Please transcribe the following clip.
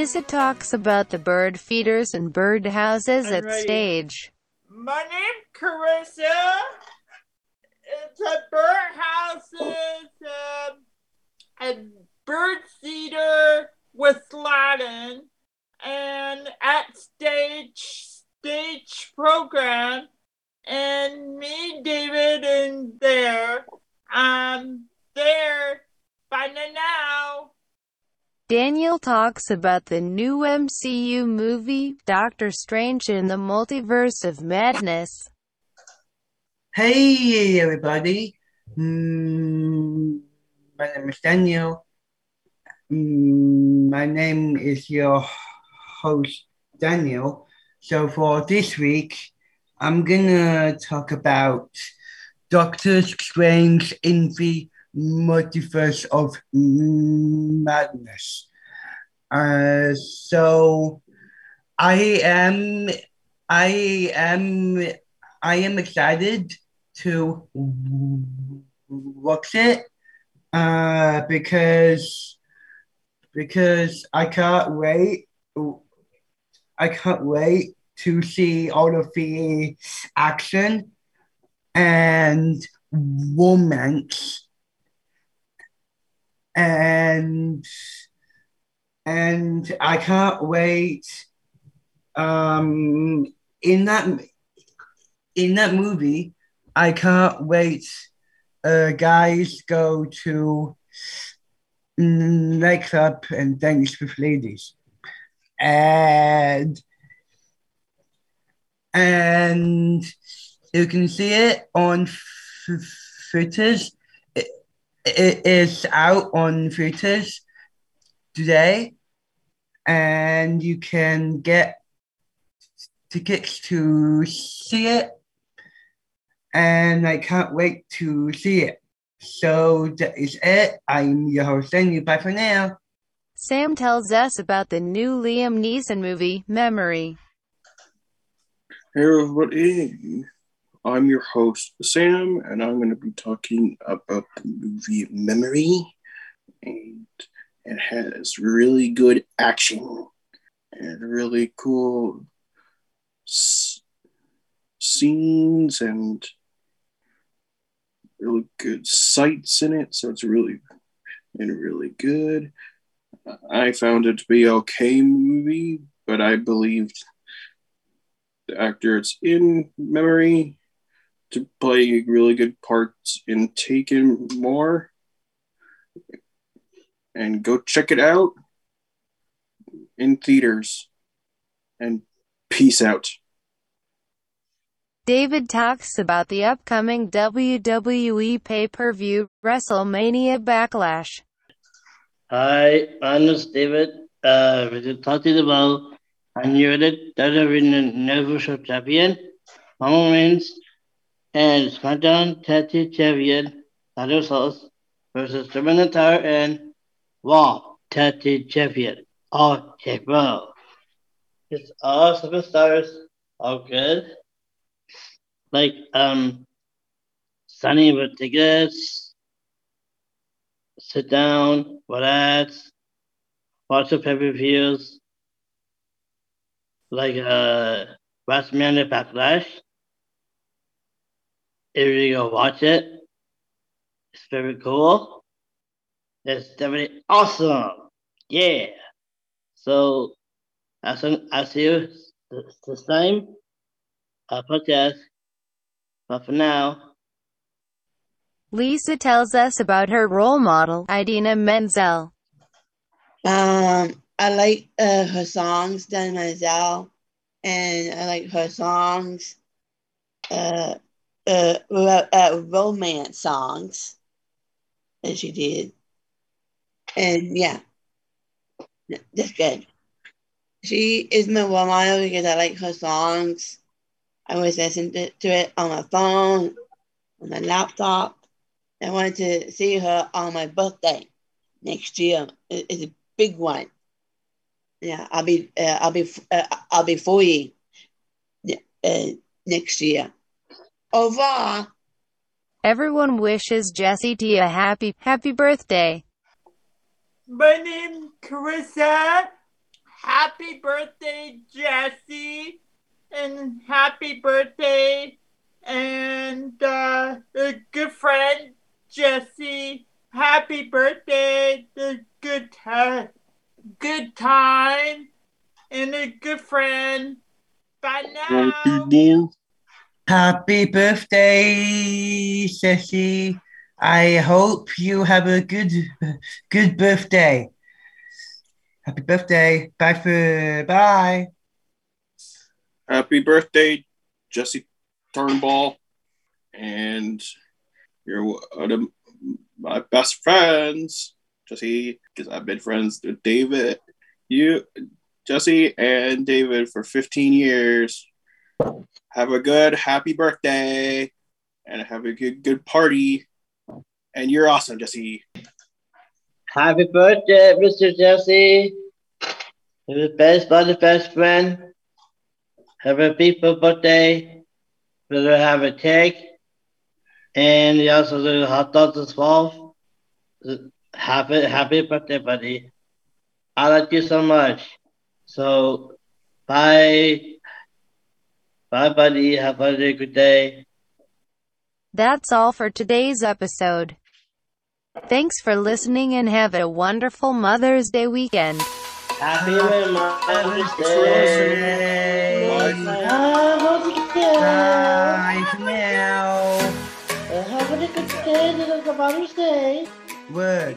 Lisa talks about the bird feeders and bird houses I'm at ready. stage. My name Carissa. It's a birdhouses, um, a bird feeder with Latin, and at stage stage program, and me, David, and there, um, there, by now. Daniel talks about the new MCU movie, Doctor Strange in the Multiverse of Madness. Hey everybody, mm, my name is Daniel. Mm, my name is your host Daniel. So for this week, I'm gonna talk about Doctor Strange in the Multiverse of Madness. Uh, so I am, I am I am excited to watch it uh, because because I can't wait. I can't wait to see all of the action and romance and and I can't wait um in that in that movie, I can't wait. Uh, guys go to nightclub and dance with ladies, and and you can see it on f- theaters. It, it is out on theaters today, and you can get tickets to see it and I can't wait to see it. So that is it. I'm your host, Daniel. Bye for now. Sam tells us about the new Liam Neeson movie, Memory. Hey everybody, I'm your host Sam, and I'm going to be talking about the movie Memory, and it has really good action and really cool s- scenes and really good sights in it. So it's really and really good. I found it to be okay movie, but I believed the actor it's in memory to play really good parts in Taken more. And go check it out in theaters. And peace out. David talks about the upcoming WWE pay-per-view, WrestleMania Backlash. Hi, my name is David. Uh, we're talking about unrated WWE Universal Champion, Roman Reigns, and SmackDown Tag Team Champion, Tyler Sauce versus the Minotaur and Raw Tag Team Champion, all April. It's all superstars, all good. Like, um, Sunny tickets, sit down, relax, watch the pay-per-views, like uh WrestleMania Backlash. If you go watch it, it's very cool. It's definitely awesome. Yeah. So I see, I see you this, this time. Uh, podcast. But for now, Lisa tells us about her role model, Idina Menzel. Um, I like uh, her songs, Dan Mazel, and I like her songs, uh, uh, ro- uh, romance songs that she did. And yeah, that's good. She is my role model because I like her songs. I always listen to, to it on my phone, on my laptop. I wanted to see her on my birthday next year. It- It's a big one. Yeah, I'll be uh, I'll be uh, I'll be forty uh, next year. Au revoir. Everyone wishes Jessie T a happy, happy birthday. My name Carissa. happy birthday, Jesse, and happy birthday, and uh, a good friend, Jesse. Happy birthday, the good time, good time, and a good friend. Bye now. Happy birthday, Ceci. I hope you have a good good birthday. Happy birthday. Bye for bye. Happy birthday, Jesse Turnbull. And you're one of my best friends, Jesse, because I've been friends with David, you, Jesse, and David for 15 years. Have a good, happy birthday, and have a good, good party. And you're awesome, Jesse. Happy birthday, Mr. Jesse. You're the best, my best friend. Have a beautiful birthday. We'll have a cake. And we also do hot dogs as well. Happy, happy birthday, buddy. I like you so much. So, bye. Bye, buddy. Have a good day. That's all for today's episode. Thanks for listening and have a wonderful Mother's Day weekend. Happy Mother's Thanks for Day. listening. How's it going? Bye for now. Have a good day. This is Mother's Day. Word.